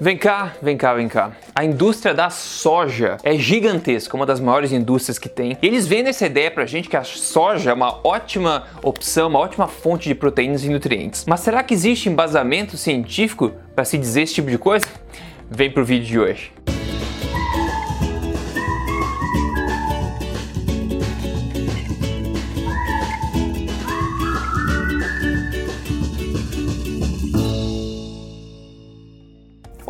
Vem cá, vem cá, vem cá. A indústria da soja é gigantesca, uma das maiores indústrias que tem. E eles vendem essa ideia pra gente que a soja é uma ótima opção, uma ótima fonte de proteínas e nutrientes. Mas será que existe embasamento científico para se dizer esse tipo de coisa? Vem pro vídeo de hoje.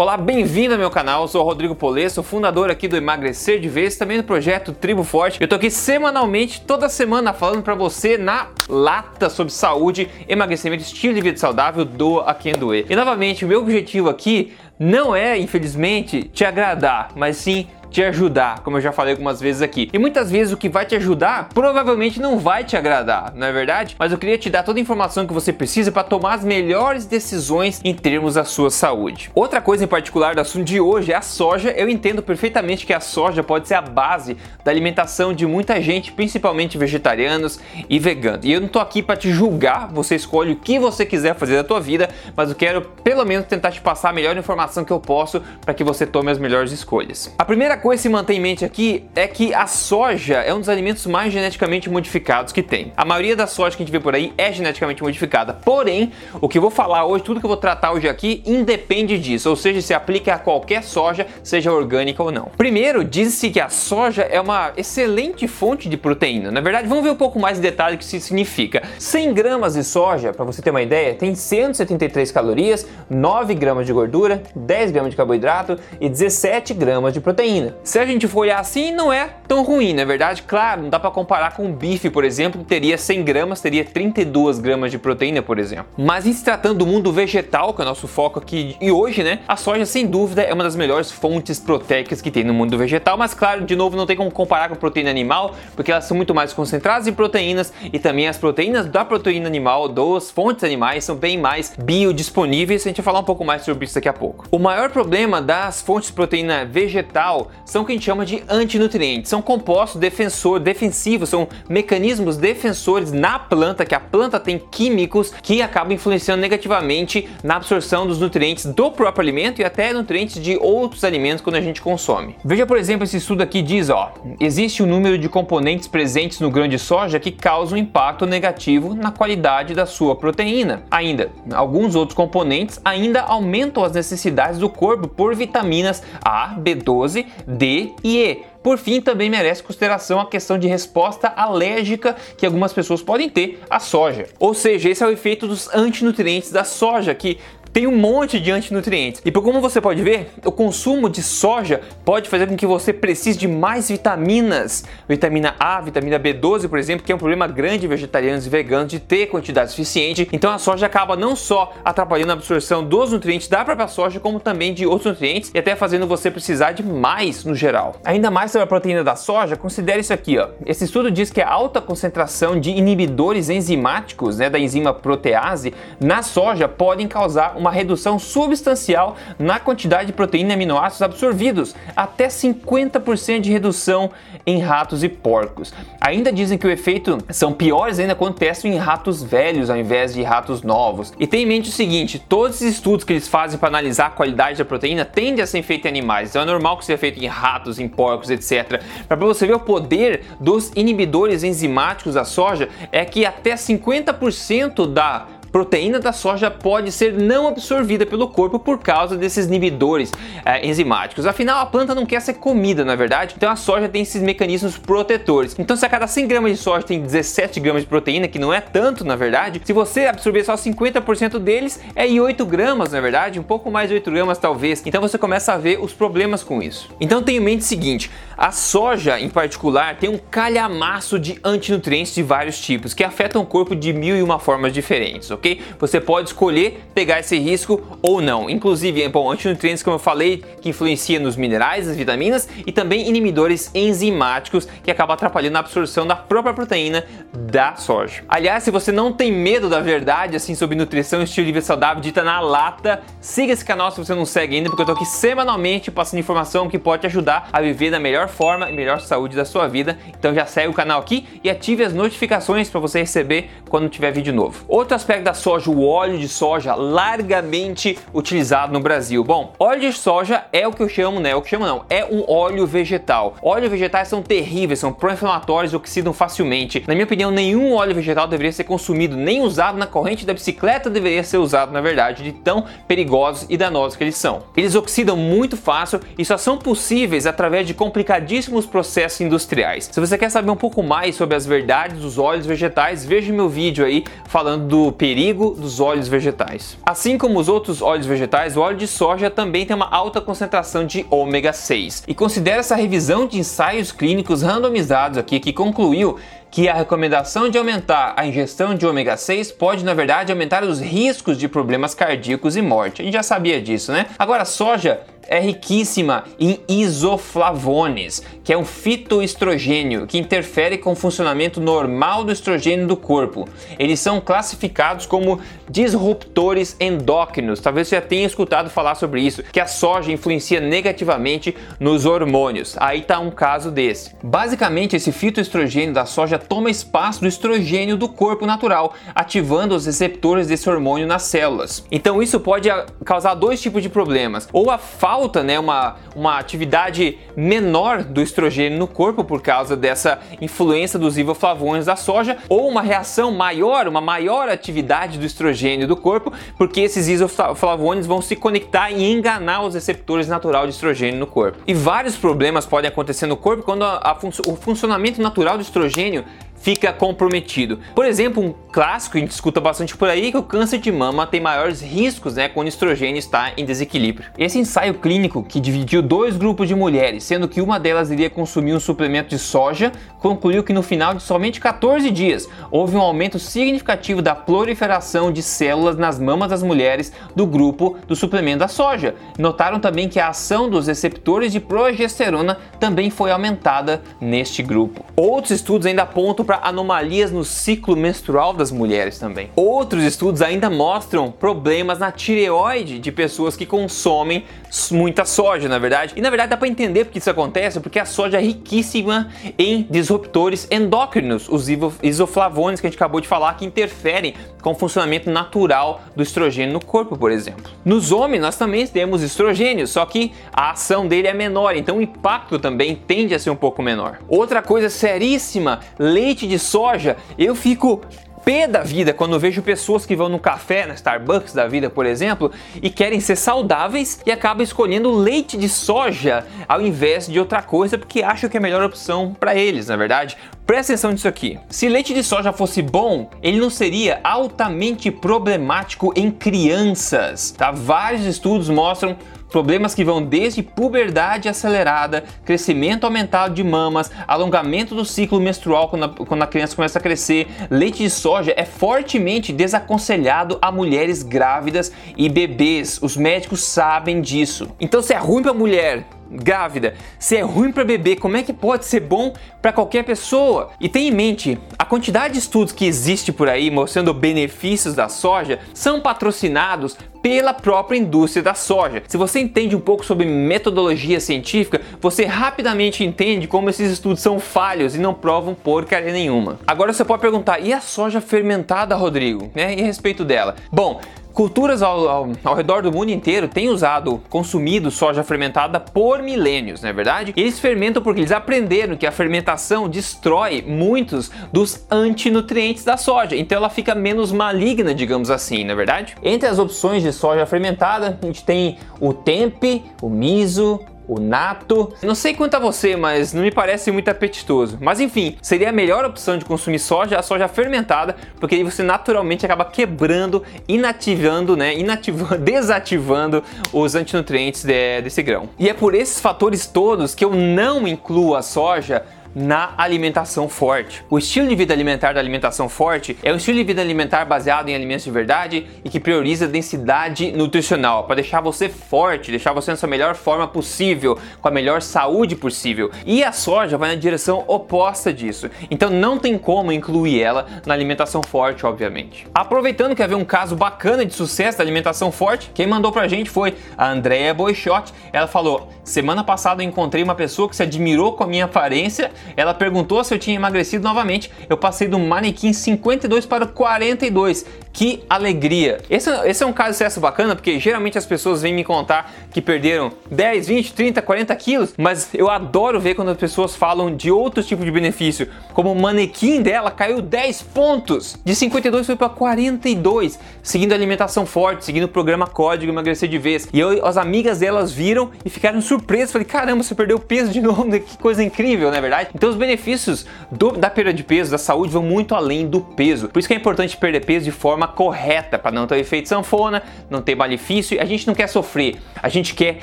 Olá, bem-vindo ao meu canal. Eu sou Rodrigo Polê, sou fundador aqui do Emagrecer de Vez, também do projeto Tribo Forte. Eu tô aqui semanalmente, toda semana, falando para você na lata sobre saúde, emagrecimento, estilo de vida saudável do Akendoe. E novamente, o meu objetivo aqui não é, infelizmente, te agradar, mas sim te ajudar, como eu já falei algumas vezes aqui. E muitas vezes o que vai te ajudar provavelmente não vai te agradar, não é verdade? Mas eu queria te dar toda a informação que você precisa para tomar as melhores decisões em termos da sua saúde. Outra coisa em particular do assunto de hoje é a soja. Eu entendo perfeitamente que a soja pode ser a base da alimentação de muita gente, principalmente vegetarianos e veganos. E eu não tô aqui para te julgar, você escolhe o que você quiser fazer da tua vida, mas eu quero pelo menos tentar te passar a melhor informação que eu posso para que você tome as melhores escolhas. A primeira coisa que se mantém em mente aqui é que a soja é um dos alimentos mais geneticamente modificados que tem. A maioria da soja que a gente vê por aí é geneticamente modificada. Porém, o que eu vou falar hoje, tudo que eu vou tratar hoje aqui, independe disso, ou seja, se aplica a qualquer soja, seja orgânica ou não. Primeiro, diz-se que a soja é uma excelente fonte de proteína. Na verdade, vamos ver um pouco mais em detalhe o que isso significa. 100 gramas de soja, para você ter uma ideia, tem 173 calorias, 9 gramas de gordura, 10 gramas de carboidrato e 17 gramas de proteína. Se a gente for olhar assim, não é tão ruim, não é verdade? Claro, não dá para comparar com o bife, por exemplo, que teria 100 gramas, teria 32 gramas de proteína, por exemplo. Mas em se tratando do mundo vegetal, que é o nosso foco aqui e hoje, né? A soja, sem dúvida, é uma das melhores fontes proteicas que tem no mundo vegetal, mas claro, de novo, não tem como comparar com proteína animal, porque elas são muito mais concentradas em proteínas e também as proteínas da proteína animal, dos fontes animais, são bem mais biodisponíveis. A gente vai falar um pouco mais sobre isso daqui a pouco. O maior problema das fontes de proteína vegetal são o que a gente chama de antinutrientes. São compostos defensor, defensivos, são mecanismos defensores na planta, que a planta tem químicos que acabam influenciando negativamente na absorção dos nutrientes do próprio alimento e até nutrientes de outros alimentos quando a gente consome. Veja, por exemplo, esse estudo aqui diz, ó, existe um número de componentes presentes no grão de soja que causam impacto negativo na qualidade da sua proteína. Ainda, alguns outros componentes ainda aumentam as necessidades do corpo por vitaminas A, B12, D e E. Por fim, também merece consideração a questão de resposta alérgica que algumas pessoas podem ter à soja. Ou seja, esse é o efeito dos antinutrientes da soja, que tem um monte de antinutrientes. E como você pode ver, o consumo de soja pode fazer com que você precise de mais vitaminas. Vitamina A, vitamina B12, por exemplo, que é um problema grande de vegetarianos e veganos de ter quantidade suficiente. Então a soja acaba não só atrapalhando a absorção dos nutrientes da própria soja, como também de outros nutrientes e até fazendo você precisar de mais no geral. Ainda mais sobre a proteína da soja, considere isso aqui, ó. Esse estudo diz que a alta concentração de inibidores enzimáticos, né, da enzima protease na soja podem causar uma redução substancial na quantidade de proteína e aminoácidos absorvidos, até 50% de redução em ratos e porcos. Ainda dizem que o efeito são piores ainda quando testam em ratos velhos ao invés de ratos novos. E tenha em mente o seguinte: todos os estudos que eles fazem para analisar a qualidade da proteína tendem a ser feitos em animais, então é normal que seja feito em ratos, em porcos, etc. Para você ver o poder dos inibidores enzimáticos da soja, é que até 50% da proteína da soja pode ser não absorvida pelo corpo por causa desses inibidores é, enzimáticos. Afinal, a planta não quer ser comida, na é verdade? Então a soja tem esses mecanismos protetores. Então, se a cada 100 gramas de soja tem 17 gramas de proteína, que não é tanto, na verdade, se você absorver só 50% deles, é em 8 gramas, na verdade, um pouco mais de 8 gramas talvez. Então você começa a ver os problemas com isso. Então tenha em mente o seguinte: a soja, em particular, tem um calhamaço de antinutrientes de vários tipos que afetam o corpo de mil e uma formas diferentes ok? Você pode escolher pegar esse risco ou não. Inclusive, bom, antinutrientes, como eu falei, que influencia nos minerais, nas vitaminas e também inibidores enzimáticos que acabam atrapalhando a absorção da própria proteína da soja. Aliás, se você não tem medo da verdade assim sobre nutrição e estilo de vida saudável dita na lata, siga esse canal se você não segue ainda, porque eu tô aqui semanalmente passando informação que pode te ajudar a viver da melhor forma e melhor saúde da sua vida. Então já segue o canal aqui e ative as notificações para você receber quando tiver vídeo novo. Outro aspecto da soja, o óleo de soja, largamente utilizado no Brasil? Bom, óleo de soja é o que eu chamo, né? É o que chamo não, é um óleo vegetal. Óleos vegetais são terríveis, são pró-inflamatórios, oxidam facilmente. Na minha opinião, nenhum óleo vegetal deveria ser consumido, nem usado na corrente da bicicleta deveria ser usado, na verdade, de tão perigosos e danosos que eles são. Eles oxidam muito fácil e só são possíveis através de complicadíssimos processos industriais. Se você quer saber um pouco mais sobre as verdades dos óleos vegetais, veja meu vídeo aí falando do perigo dos óleos vegetais. Assim como os outros óleos vegetais, o óleo de soja também tem uma alta concentração de ômega 6. E considera essa revisão de ensaios clínicos randomizados aqui que concluiu que a recomendação de aumentar a ingestão de ômega 6 pode, na verdade, aumentar os riscos de problemas cardíacos e morte. A gente já sabia disso, né? Agora, soja é riquíssima em isoflavones, que é um fitoestrogênio que interfere com o funcionamento normal do estrogênio do corpo. Eles são classificados como disruptores endócrinos. Talvez você já tenha escutado falar sobre isso, que a soja influencia negativamente nos hormônios. Aí está um caso desse. Basicamente, esse fitoestrogênio da soja toma espaço do estrogênio do corpo natural, ativando os receptores desse hormônio nas células. Então isso pode causar dois tipos de problemas: ou a falta falta né, uma, uma atividade menor do estrogênio no corpo por causa dessa influência dos isoflavones da soja, ou uma reação maior, uma maior atividade do estrogênio do corpo, porque esses isoflavones vão se conectar e enganar os receptores naturais de estrogênio no corpo. E vários problemas podem acontecer no corpo quando a, a fun o funcionamento natural do estrogênio fica comprometido. Por exemplo, um clássico que a gente escuta bastante por aí é que o câncer de mama tem maiores riscos né, quando o estrogênio está em desequilíbrio. Esse ensaio clínico, que dividiu dois grupos de mulheres, sendo que uma delas iria consumir um suplemento de soja, concluiu que no final de somente 14 dias houve um aumento significativo da proliferação de células nas mamas das mulheres do grupo do suplemento da soja. Notaram também que a ação dos receptores de progesterona também foi aumentada neste grupo. Outros estudos ainda apontam para anomalias no ciclo menstrual das mulheres também. Outros estudos ainda mostram problemas na tireoide de pessoas que consomem muita soja, na verdade. E na verdade dá para entender porque isso acontece, porque a soja é riquíssima em disruptores endócrinos, os isoflavones que a gente acabou de falar, que interferem com o funcionamento natural do estrogênio no corpo, por exemplo. Nos homens nós também temos estrogênio, só que a ação dele é menor, então o impacto também tende a ser um pouco menor. Outra coisa seríssima, leite de soja, eu fico pé da vida quando vejo pessoas que vão no café, na Starbucks da vida, por exemplo, e querem ser saudáveis e acabam escolhendo leite de soja ao invés de outra coisa porque acham que é a melhor opção para eles, na verdade. Presta atenção nisso aqui. Se leite de soja fosse bom, ele não seria altamente problemático em crianças, tá? Vários estudos mostram Problemas que vão desde puberdade acelerada, crescimento aumentado de mamas, alongamento do ciclo menstrual quando a, quando a criança começa a crescer. Leite de soja é fortemente desaconselhado a mulheres grávidas e bebês. Os médicos sabem disso. Então, se é ruim para a mulher grávida, se é ruim para bebê, como é que pode ser bom para qualquer pessoa? E tenha em mente, a quantidade de estudos que existe por aí mostrando benefícios da soja são patrocinados pela própria indústria da soja. Se você entende um pouco sobre metodologia científica, você rapidamente entende como esses estudos são falhos e não provam porcaria nenhuma. Agora você pode perguntar: e a soja fermentada, Rodrigo? Né? E a respeito dela? Bom, Culturas ao, ao, ao, redor do mundo inteiro têm usado, consumido soja fermentada por milênios, não é verdade? Eles fermentam porque eles aprenderam que a fermentação destrói muitos dos antinutrientes da soja, então ela fica menos maligna, digamos assim, não é verdade? Entre as opções de soja fermentada, a gente tem o tempe, o miso, o nato. Não sei quanto a você, mas não me parece muito apetitoso. Mas enfim, seria a melhor opção de consumir soja, a soja fermentada, porque aí você naturalmente acaba quebrando, inativando, né, inativando, desativando os antinutrientes de, desse grão. E é por esses fatores todos que eu não incluo a soja na alimentação forte. O estilo de vida alimentar da alimentação forte é um estilo de vida alimentar baseado em alimentos de verdade e que prioriza a densidade nutricional para deixar você forte, deixar você na sua melhor forma possível, com a melhor saúde possível. E a soja vai na direção oposta disso. Então não tem como incluir ela na alimentação forte, obviamente. Aproveitando que havia um caso bacana de sucesso da alimentação forte, quem mandou pra gente foi a Andrea Boichotti. Ela falou: "Semana passada eu encontrei uma pessoa que se admirou com a minha aparência ela perguntou se eu tinha emagrecido novamente. Eu passei do manequim 52 para 42. Que alegria! Esse, esse é um caso de sucesso bacana porque geralmente as pessoas vêm me contar que perderam 10, 20, 30, 40 quilos, mas eu adoro ver quando as pessoas falam de outros tipos de benefício, como o manequim dela caiu 10 pontos, de 52 foi para 42, seguindo alimentação forte, seguindo o programa Código Emagrecer de Vez. E eu, as amigas delas viram e ficaram surpresas, falei, caramba, você perdeu peso de novo, que coisa incrível, não é verdade? Então os benefícios do, da perda de peso, da saúde, vão muito além do peso. Por isso que é importante perder peso de forma correta, para não ter efeito sanfona, não ter malefício. A gente não quer sofrer, a gente quer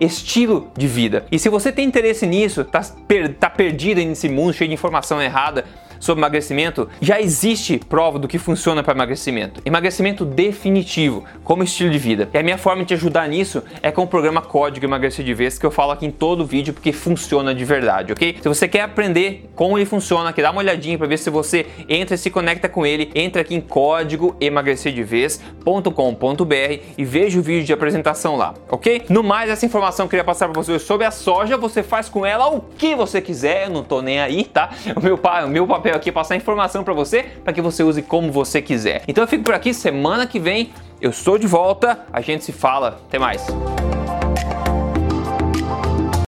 estilo de vida. E se você tem interesse nisso, tá, per, tá perdido nesse mundo cheio de informação errada, sobre emagrecimento, já existe prova do que funciona para emagrecimento. Emagrecimento definitivo, como estilo de vida. E a minha forma de te ajudar nisso é com o programa Código Emagrecer de Vez, que eu falo aqui em todo vídeo, porque funciona de verdade, ok? Se você quer aprender como ele funciona, quer dar uma olhadinha para ver se você entra e se conecta com ele, entra aqui em código emagrecerdevez.com.br e veja o vídeo de apresentação lá, ok? No mais, essa informação que eu queria passar para você sobre a soja, você faz com ela o que você quiser, eu não tô nem aí, tá? O meu, o meu papel aqui passar informação para você, para que você use como você quiser. Então eu fico por aqui, semana que vem eu estou de volta, a gente se fala, até mais.